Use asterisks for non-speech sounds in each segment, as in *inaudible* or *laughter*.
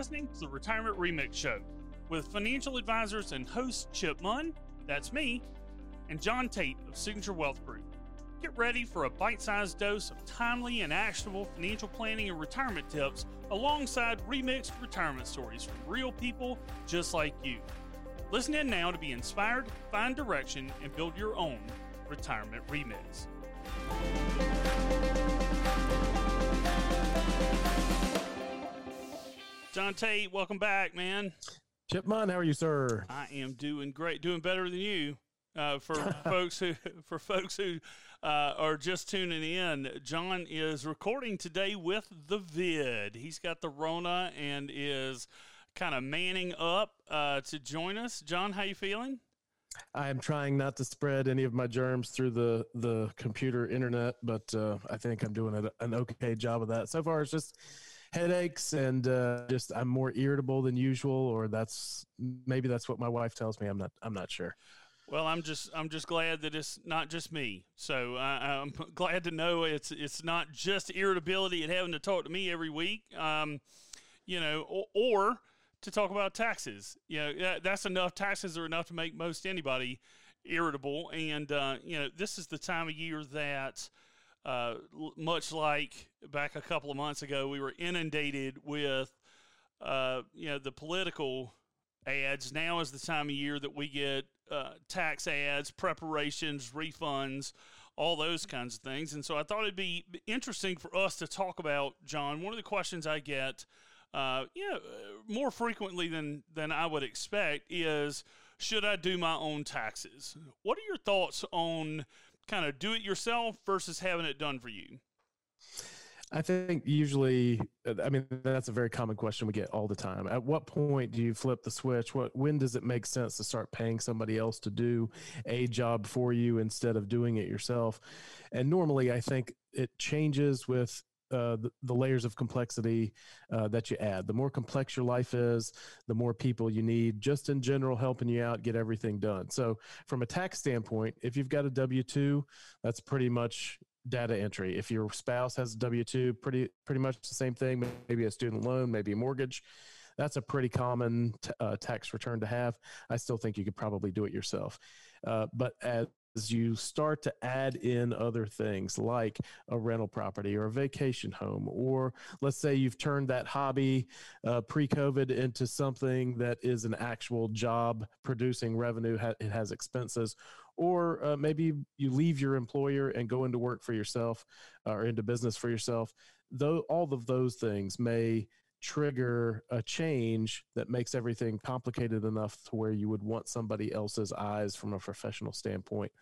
listening to the Retirement Remix Show with financial advisors and host Chip Munn, that's me, and Jon Tait of Signature Wealth Group. Get ready for a bite sized dose of timely and actionable financial planning and retirement tips alongside remixed retirement stories from real people just like you. Listen in now to be inspired, find direction, and build your own retirement remix. Jon Tait, welcome back, man. Chip Munn, how are you, sir? I am doing great, doing better than you. Uh, for *laughs* folks who for folks who uh, are just tuning in, Jon is recording today with the vid. He's got the Rona and is kind of manning up uh, to join us. Jon, how you feeling? I am trying not to spread any of my germs through the the computer internet, but uh, I think I'm doing an okay job of that so far. It's just headaches and uh, just I'm more irritable than usual, or that's maybe that's what my wife tells me. I'm not I'm not sure. Well, I'm just I'm just glad that it's not just me. So I, am *laughs* glad to know it's it's not just irritability and having to talk to me every week. Um, you know, or, or to talk about taxes. You know, that, that's enough. Taxes are enough to make most anybody irritable. And, uh, you know, this is the time of year that, uh, much like back a couple of months ago, we were inundated with, uh, you know, the political ads. Now is the time of year that we get uh, tax ads, preparations, refunds, all those kinds of things. And so I thought it'd be interesting for us to talk about, Jon. One of the questions I get uh, you know, more frequently than than I would expect is should I do my own taxes? What are your thoughts on kind of do it yourself versus having it done for you? I think usually, uh, I mean, that's a very common question we get all the time. At what point do you flip the switch? What, when does it make sense to start paying somebody else to do a job for you instead of doing it yourself? And normally, I think it changes with uh, the, the, layers of complexity uh, that you add. The more complex your life is, the more people you need, just in general, helping you out, get everything done. So, from a tax standpoint, if you've got a W 2, that's pretty much data entry. If your spouse has a W 2, pretty, pretty much the same thing, maybe a student loan, maybe a mortgage. That's a pretty common t- uh, tax return to have. I still think you could probably do it yourself. Uh, but as as you start to add in other things like a rental property or a vacation home, or let's say you've turned that hobby uh, pre COVID into something that is an actual job producing revenue, it has expenses, or uh, maybe you leave your employer and go into work for yourself uh, or into business for yourself. Though all of those things may trigger a change that makes everything complicated enough to where you would want somebody else's eyes from a professional standpoint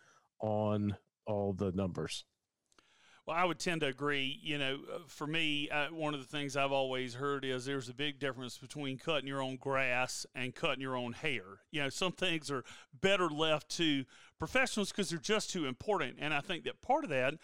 on all the numbers. Well, I would tend to agree. You know, uh, for me, uh, one of the things I've always heard is there's a big difference between cutting your own grass and cutting your own hair. You know, some things are better left to professionals because they're just too important. And I think that part of that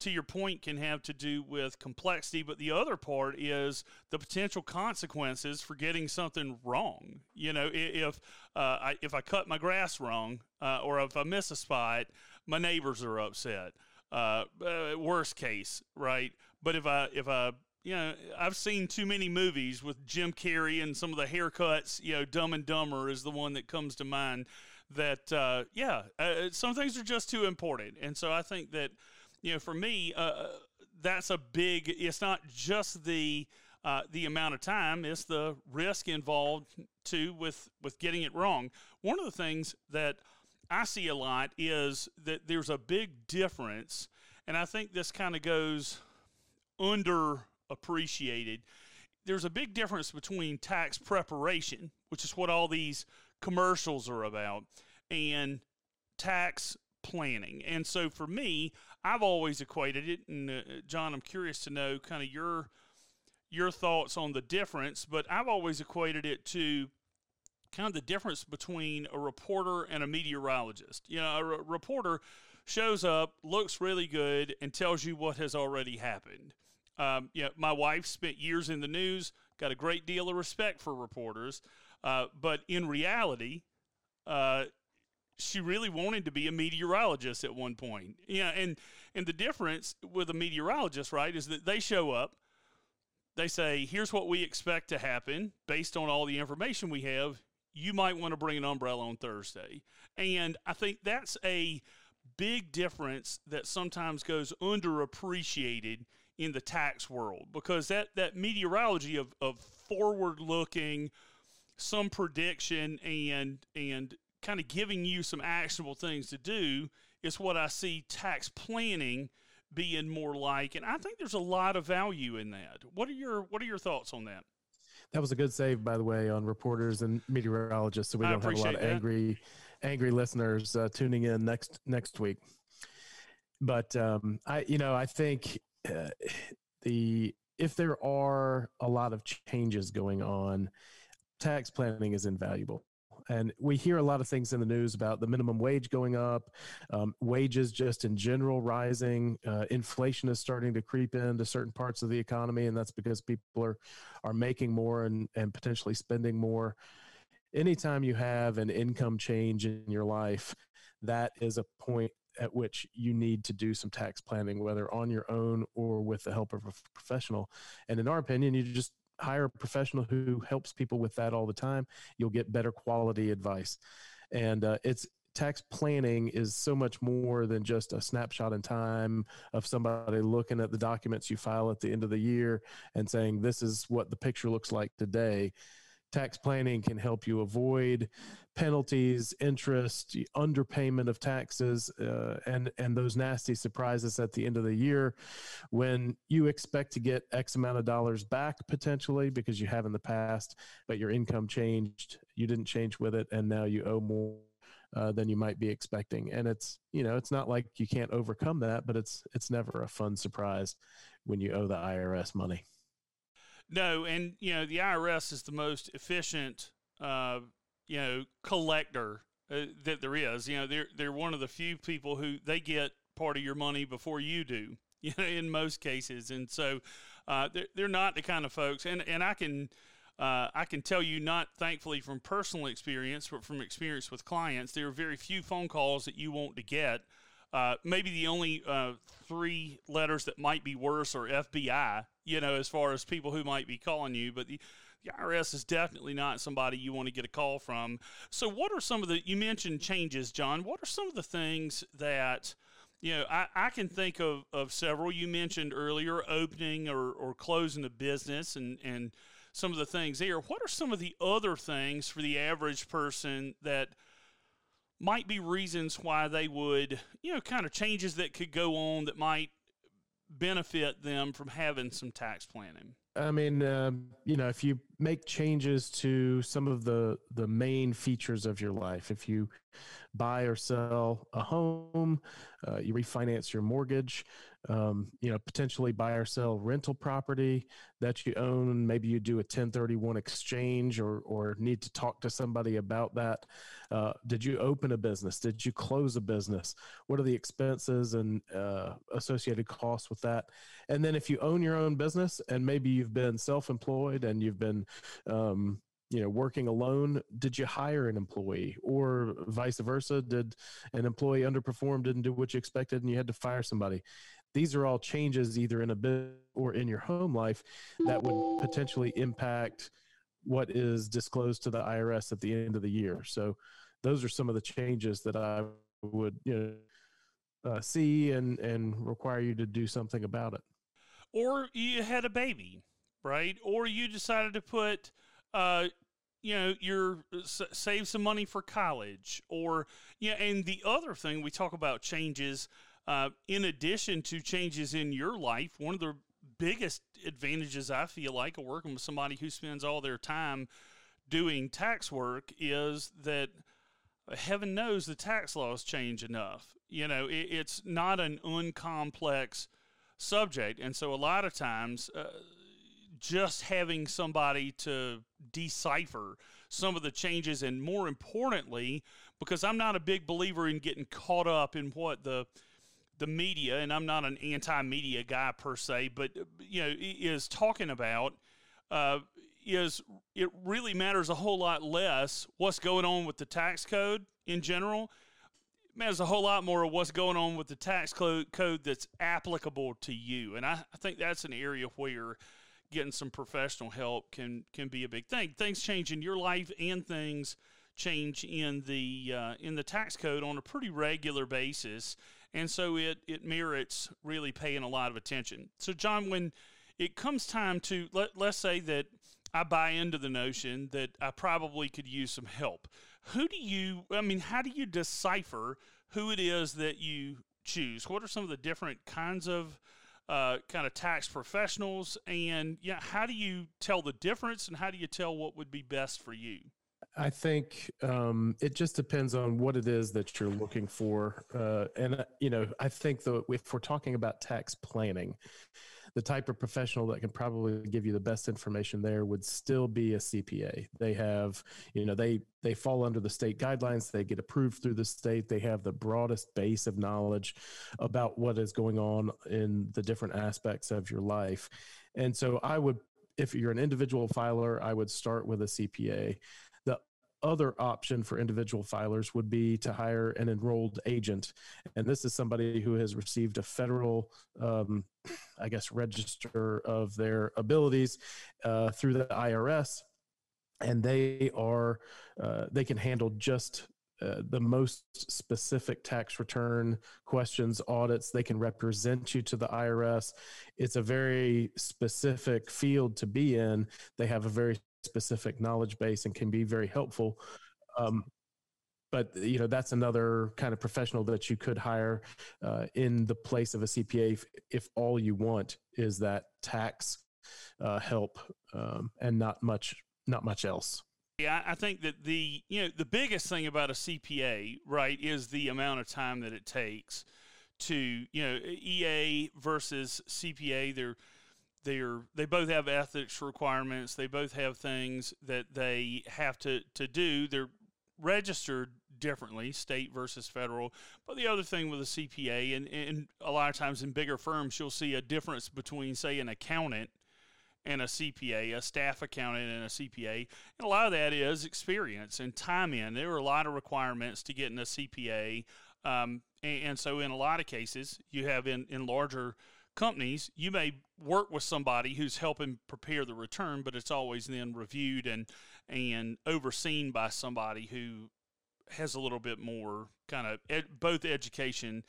to your point, can have to do with complexity, but the other part is the potential consequences for getting something wrong. You know, if uh, I, if I cut my grass wrong, uh, or if I miss a spot, my neighbors are upset. Uh, uh worst case, right? But if I if I you know, I've seen too many movies with Jim Carrey and some of the haircuts. You know, Dumb and Dumber is the one that comes to mind. That uh, yeah, uh, some things are just too important, and so I think that you know, for me, uh, that's a big. It's not just the uh, the amount of time; it's the risk involved too with with getting it wrong. One of the things that I see a lot is that there's a big difference, and I think this kind of goes underappreciated. There's a big difference between tax preparation, which is what all these commercials are about, and tax planning. And so for me, I've always equated it. And uh, Jon, I'm curious to know kind of your your thoughts on the difference. But I've always equated it to kind of the difference between a reporter and a meteorologist. You know, a re- reporter shows up, looks really good, and tells you what has already happened. Um, yeah, my wife spent years in the news, got a great deal of respect for reporters, uh, but in reality, uh, she really wanted to be a meteorologist at one point. Yeah, and and the difference with a meteorologist, right, is that they show up, they say, here's what we expect to happen based on all the information we have. You might want to bring an umbrella on Thursday. And I think that's a big difference that sometimes goes underappreciated in the tax world because that, that meteorology of, of forward looking, some prediction and and kind of giving you some actionable things to do is what I see tax planning being more like and I think there's a lot of value in that. What are your what are your thoughts on that? That was a good save by the way on reporters and meteorologists so we don't have a lot of that. angry angry listeners uh, tuning in next next week. But um, I you know I think uh, the if there are a lot of changes going on tax planning is invaluable. And we hear a lot of things in the news about the minimum wage going up, um, wages just in general rising. Uh, inflation is starting to creep into certain parts of the economy, and that's because people are are making more and and potentially spending more. Anytime you have an income change in your life, that is a point at which you need to do some tax planning, whether on your own or with the help of a professional. And in our opinion, you just hire a professional who helps people with that all the time, you'll get better quality advice. And uh, it's tax planning is so much more than just a snapshot in time of somebody looking at the documents you file at the end of the year and saying, this is what the picture looks like today tax planning can help you avoid penalties, interest, underpayment of taxes, uh, and and those nasty surprises at the end of the year, when you expect to get X amount of dollars back potentially because you have in the past, but your income changed, you didn't change with it, and now you owe more. Uh, than you might be expecting, and it's you know it's not like you can't overcome that, but it's it's never a fun surprise when you owe the IRS money. No, and you know the IRS is the most efficient, uh, you know, collector uh, that there is. You know, they're they're one of the few people who they get part of your money before you do. *laughs* You know, in most cases, and so uh, they're they're not the kind of folks. And and I can. Uh, I can tell you, not thankfully from personal experience, but from experience with clients, there are very few phone calls that you want to get uh, maybe the only uh, three letters that might be worse are FBI, you know, as far as people who might be calling you. But the, the IRS is definitely not somebody you want to get a call from. So, what are some of the, you mentioned changes, Jon. What are some of the things that, you know, I, I can think of, of several. You mentioned earlier opening or, or closing a business and, and some of the things there. What are some of the other things for the average person that, might be reasons why they would, you know, kind of changes that could go on that might benefit them from having some tax planning. I mean, uh, you know, if you make changes to some of the the main features of your life, if you buy or sell a home, uh, you refinance your mortgage, um, you know, potentially buy or sell rental property that you own. Maybe you do a 1031 exchange or, or need to talk to somebody about that. Uh, did you open a business? Did you close a business? What are the expenses and uh, associated costs with that? And then if you own your own business and maybe you've been self employed and you've been, um, you know working alone did you hire an employee or vice versa did an employee underperform didn't do what you expected and you had to fire somebody these are all changes either in a bit or in your home life that would potentially impact what is disclosed to the IRS at the end of the year. So those are some of the changes that I would you know uh, see and and require you to do something about it. Or you had a baby, right? Or you decided to put uh, you know your save some money for college or yeah and the other thing we talk about changes uh, in addition to changes in your life, one of the biggest advantages I feel like of working with somebody who spends all their time doing tax work is that heaven knows the tax laws change enough. You know, it, it's not an uncomplex subject. And so a lot of times, uh, just having somebody to decipher some of the changes, and more importantly, because I'm not a big believer in getting caught up in what the the media, and I'm not an anti-media guy per se, but you know, is talking about uh, is it really matters a whole lot less what's going on with the tax code in general. It matters a whole lot more of what's going on with the tax code, that's applicable to you, and I, I think that's an area where getting some professional help can can be a big thing. Things change in your life and things change in the uh, in the tax code on a pretty regular basis, and so it it merits really paying a lot of attention. So, Jon, when it comes time to let let's say that I buy into the notion that I probably could use some help. Who do you? I mean, how do you decipher who it is that you choose? What are some of the different kinds of uh, kind of tax professionals, and yeah, how do you tell the difference, and how do you tell what would be best for you? I think um, it just depends on what it is that you're looking for, uh, and uh, you know, I think that if we're talking about tax planning, the type of professional that can probably give you the best information there would still be a CPA. They have, you know, they they fall under the state guidelines. They get approved through the state. They have the broadest base of knowledge about what is going on in the different aspects of your life. And so I would if you're an individual filer, I would start with a CPA other option for individual filers would be to hire an enrolled agent. And this is somebody who has received a federal, um, I guess, register of their abilities uh, through the IRS. And they are, uh, they can handle just uh, the most specific tax return questions, audits. They can represent you to the IRS. It's a very specific field to be in. They have a very specific knowledge base and can be very helpful. Um, but you know that's another kind of professional that you could hire uh, in the place of a CPA if, if, all you want is that tax uh, help um, and not much not much else. Yeah, I think that the you know the biggest thing about a CPA right is the amount of time that it takes to you know EA versus CPA. They're they're they both have ethics requirements. They both have things that they have to to do. They're registered differently, state versus federal. But the other thing with a CPA, and, and a lot of times in bigger firms, you'll see a difference between, say, an accountant and a CPA, a staff accountant and a CPA. And a lot of that is experience and time in. There are a lot of requirements to get in a CPA. Um, and, and, so, in a lot of cases, you have in, in larger companies, you may work with somebody who's helping prepare the return, but it's always then reviewed and and overseen by somebody who has a little bit more kind of ed, both education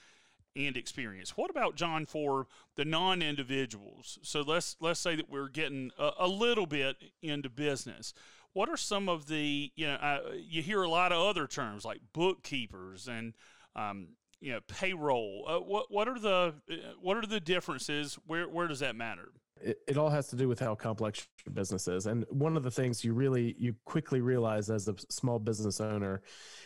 and experience. What about Jon for the non-individuals? So let's let's say that we're getting a, a little bit into business. What are some of the you know you hear a lot of other terms like bookkeepers and um, you know payroll. Uh, what what are the uh, what are the differences? Where where does that matter? It, it all has to do with how complex your business is, and one of the things you really you quickly realize as a small business owner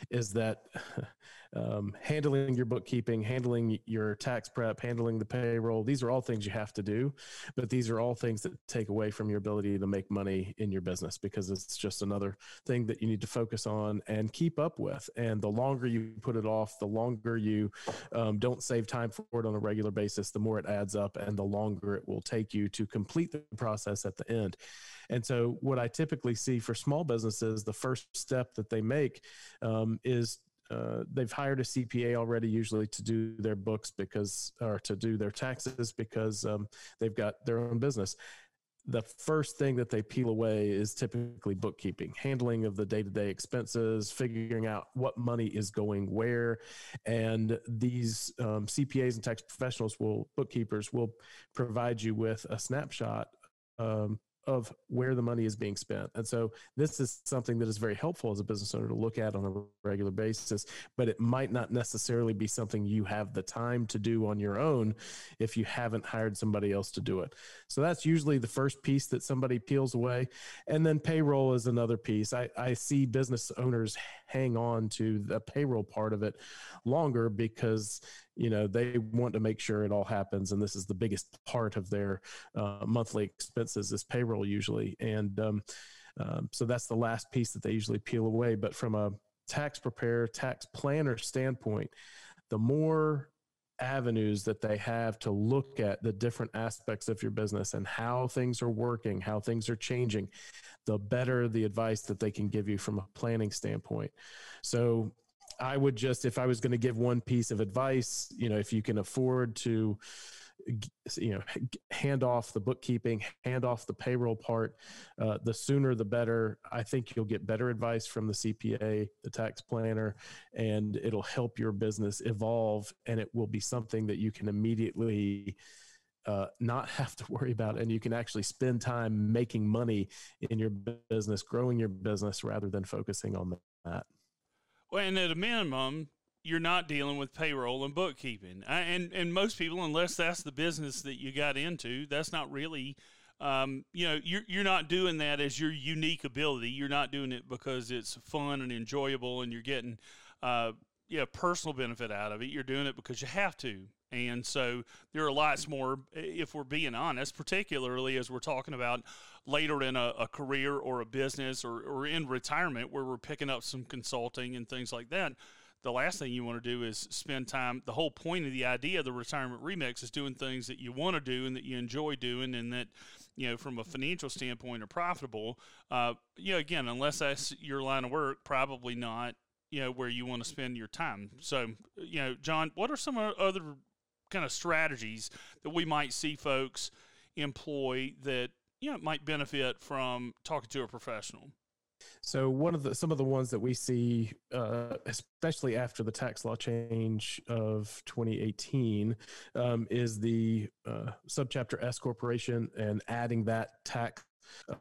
is that *laughs* um, handling your bookkeeping, handling your tax prep, handling the payroll. These are all things you have to do, but these are all things that take away from your ability to make money in your business because it's just another thing that you need to focus on and keep up with. And the longer you put it off, the longer you um, don't save time for it on a regular basis, the more it adds up and the longer it will take you to complete the process at the end. And so, what I typically see for small businesses, the first step that they make um, is uh, they've hired a CPA already, usually to do their books because, or to do their taxes because um, they've got their own business. The first thing that they peel away is typically bookkeeping, handling of the day to day expenses, figuring out what money is going where. And these um, CPAs and tax professionals will, bookkeepers will provide you with a snapshot um, of where the money is being spent. And so this is something that is very helpful as a business owner to look at on a regular basis, but it might not necessarily be something you have the time to do on your own if you haven't hired somebody else to do it. So that's usually the first piece that somebody peels away. And then payroll is another piece. I, I see business owners hang on to the payroll part of it longer because you know they want to make sure it all happens. And this is the biggest part of their uh, monthly expenses is payroll usually. And um, um, so that's the last piece that they usually peel away. But from a tax preparer tax planner standpoint the more avenues that they have to look at the different aspects of your business and how things are working, how things are changing, the better the advice that they can give you from a planning standpoint. So I would just, if I was going to give one piece of advice, you know, if you can afford to, you know hand off the bookkeeping hand off the payroll part uh, the sooner the better. I think you'll get better advice from the cpa the tax planner and it'll help your business evolve and it will be something that you can immediately uh, not *laughs* have to worry about and you can actually spend time making money in your business growing your business rather than focusing on that. Well and at a minimum you're not dealing with payroll and bookkeeping. And and most people, unless that's the business that you got into, that's not really, um, you know, you're you're not doing that as your unique ability. You're not doing it because it's fun and enjoyable, and you're getting, uh, yeah, personal benefit out of it. You're doing it because you have to. And so there are lots more, if we're being honest, particularly as we're talking about later in a, a career or a business or, or in retirement where we're picking up some consulting and things like that the last thing you want to do is spend time. The whole point of the idea of the retirement remix is doing things that you want to do and that you enjoy doing, and that you know from a financial standpoint are profitable. Uh, you know, again, unless that's your line of work, probably not. You know where you want to spend your time. So, you know, Jon, what are some other kind of strategies that we might see folks employ that you know might benefit from talking to a professional? So one of the some of the ones that we see, uh, especially after the tax law change of 2018, um, is the uh, subchapter S corporation and adding that tax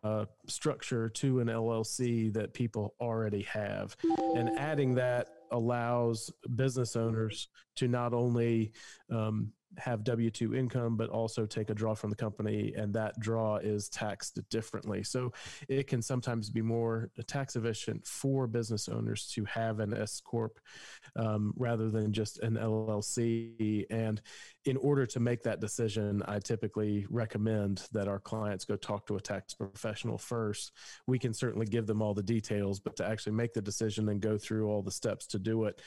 uh, structure to an LLC that people already have, and adding that allows business owners to not only um, have W 2 income, but also take a draw from the company, and that draw is taxed differently. So it can sometimes be more tax efficient for business owners to have an S Corp um, rather than just an LLC. And in order to make that decision, I typically recommend that our clients go talk to a tax professional first. We can certainly give them all the details, but to actually make the decision and go through all the steps to do it,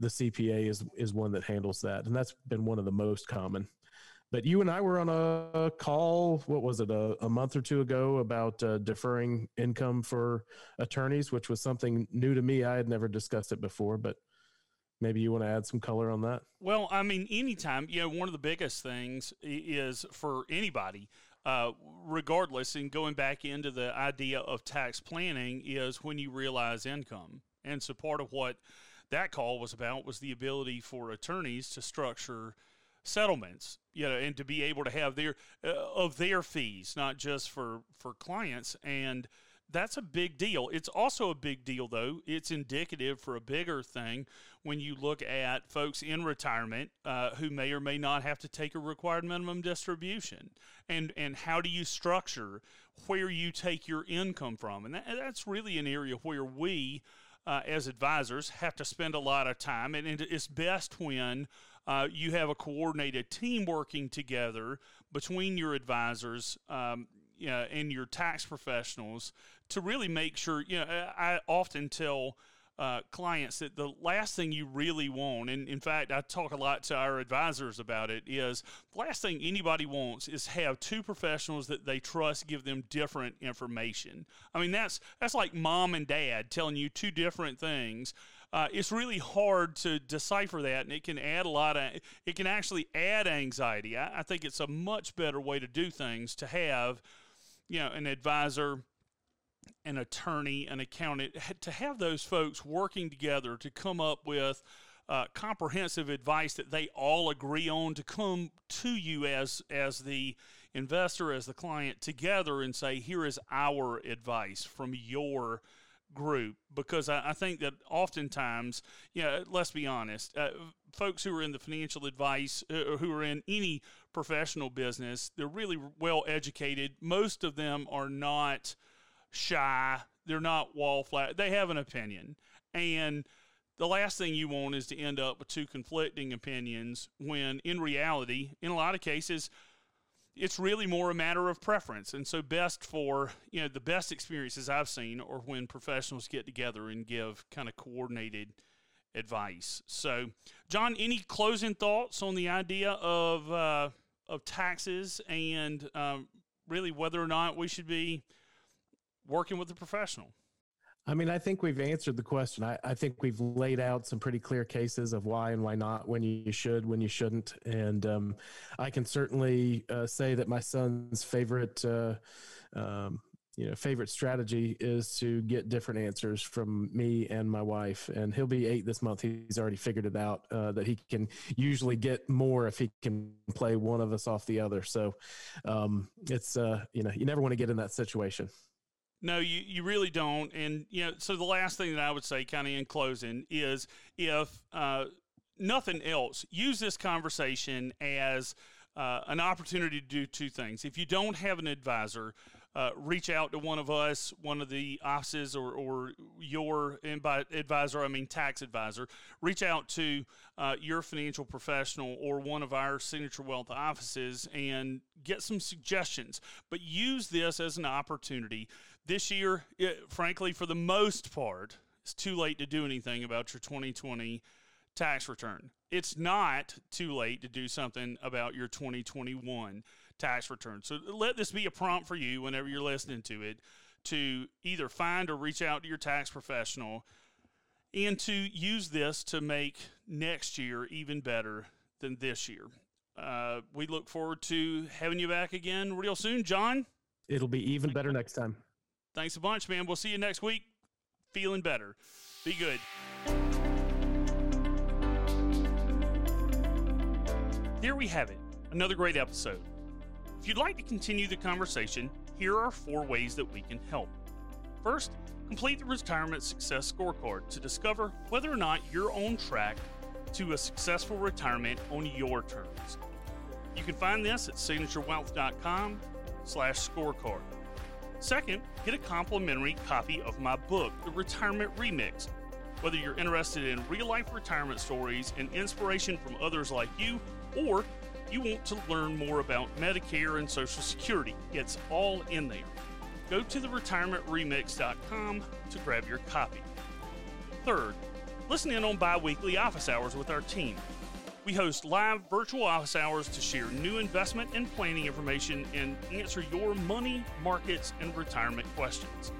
the CPA is is one that handles that, and that's been one of the most common. But you and I were on a call. What was it a, a month or two ago about uh, deferring income for attorneys, which was something new to me. I had never discussed it before, but maybe you want to add some color on that. Well, I mean, anytime you know, one of the biggest things is for anybody. Uh, regardless, and going back into the idea of tax planning is when you realize income. And so part of what that call was about was the ability for attorneys to structure settlements you know and to be able to have their uh, of their fees not just for for clients. And that's a big deal. It's also a big deal though. It's indicative for a bigger thing when you look at folks in retirement uh, who may or may not have to take a required minimum distribution. And and how do you structure where you take your income from? And that, that's really an area where we uh, as advisors have to spend a lot of time, and it's best when uh, you have a coordinated team working together between your advisors um, you know, and your tax professionals to really make sure. You know, I often tell uh, clients that the last thing you really want, and in fact, I talk a lot to our advisors about it, is the last thing anybody wants is have two professionals that they trust give them different information. I mean, that's that's like mom and dad telling you two different things. Uh, it's really hard to decipher that, and it can add a lot of. It can actually add anxiety. I, I think it's a much better way to do things to have, you know, an advisor an attorney, an accountant, to have those folks working together to come up with uh, comprehensive advice that they all agree on to come to you as as the investor, as the client, together and say, here is our advice from your group. Because I, I think that oftentimes, you know, let's be honest, uh, folks who are in the financial advice uh, or who are in any professional business, they're really well educated. Most of them are not shy. They're not wallflower. They have an opinion. And the last thing you want is to end up with two conflicting opinions when in reality, in a lot of cases, it's really more a matter of preference. And so best for, you know, the best experiences I've seen are when professionals get together and give kind of coordinated advice. So, Jon, any closing thoughts on the idea of uh, of taxes and um, really whether or not we should be working with a professional? I mean, I think we've answered the question. I, I, think we've laid out some pretty clear cases of why and why not, when you should, when you shouldn't. And um, I can certainly uh, say that my son's favorite. Uh, um, you know favorite strategy is to get different answers from me and my wife and he'll be eight this month he's already figured it out uh, that he can usually get more if he can play one of us off the other so um, it's uh, you know you never want to get in that situation no, you, you really don't. And, you know, so the last thing that I would say, kind of in closing, is if uh, nothing else, use this conversation as uh, an opportunity to do two things. If you don't have an advisor, uh, reach out to one of us, one of the offices, or, or your advisor, I mean tax advisor. Reach out to uh, your financial professional or one of our Signature Wealth offices and get some suggestions. But use this as an opportunity. This year, it, frankly, for the most part, it's too late to do anything about your 2020 tax return. It's not too late to do something about your 2021 tax return. So let this be a prompt for you whenever you're listening to it to either find or reach out to your tax professional and to use this to make next year even better than this year. Uh, we look forward to having you back again real soon, Jon. It'll be even better next time. Thanks a bunch, man. We'll see you next week. Feeling better. Be good. There we have it. Another great episode. If you'd like to continue the conversation, here are four ways that we can help. First, complete the Retirement Success Scorecard to discover whether or not you're on track to a successful retirement on your terms. You can find this at signaturewealth.com slash scorecard. Second, get a complimentary copy of my book, The Retirement Remix. Whether you're interested in real life retirement stories and inspiration from others like you, or you want to learn more about Medicare and Social Security. It's all in there. Go to theretirementremix.com to grab your copy. Third, listen in on bi weekly office hours with our team. We host live virtual office hours to share new investment and planning information and answer your money, markets, and retirement questions.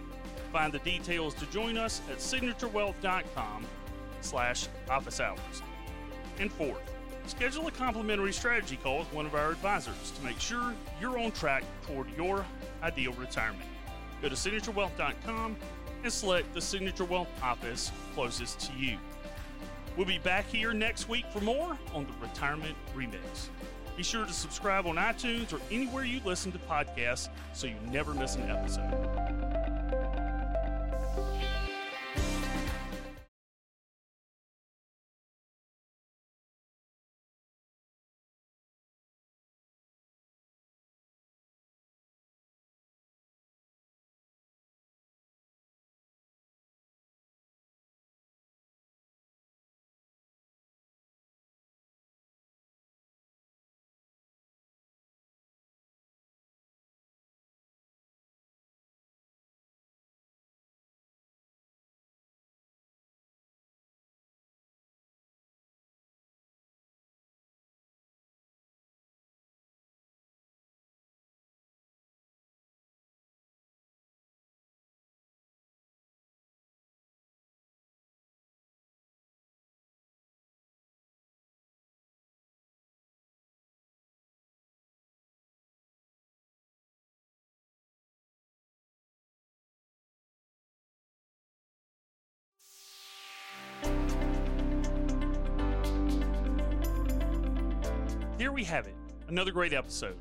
Find the details to join us at signaturewealth.com slash office hours. And fourth, Schedule a complimentary strategy call with one of our advisors to make sure you're on track toward your ideal retirement. Go to signaturewealth.com and select the Signature Wealth office closest to you. We'll be back here next week for more on the Retirement Remix. Be sure to subscribe on iTunes or anywhere you listen to podcasts so you never miss an episode. There we have it, another great episode.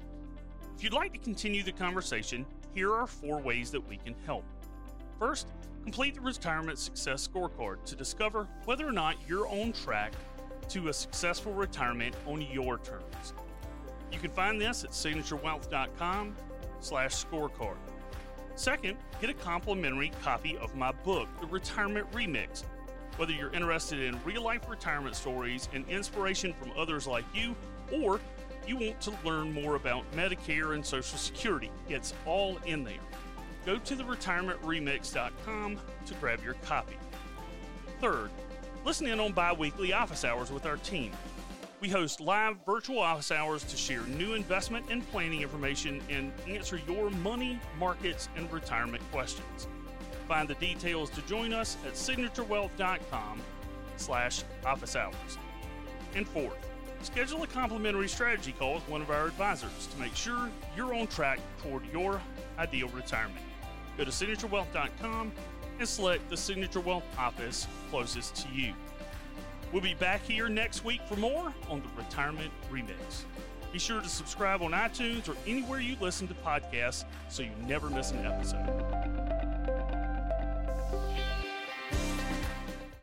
If you'd like to continue the conversation, here are four ways that we can help. First, complete the Retirement Success Scorecard to discover whether or not you're on track to a successful retirement on your terms. You can find this at signaturewealth.com slash scorecard. Second, get a complimentary copy of my book, The Retirement Remix. Whether you're interested in real life retirement stories and inspiration from others like you, or you want to learn more about Medicare and Social Security. It's all in there. Go to theretirementremix.com to grab your copy. Third, listen in on bi weekly office hours with our team. We host live virtual office hours to share new investment and planning information and answer your money, markets, and retirement questions. Find the details to join us at signaturewealth.com slash office hours. And fourth, schedule a complimentary strategy call with one of our advisors to make sure you're on track toward your ideal retirement. Go to signaturewealth.com and select the Signature Wealth office closest to you. We'll be back here next week for more on the Retirement Remix. Be sure to subscribe on iTunes or anywhere you listen to podcasts so you never miss an episode.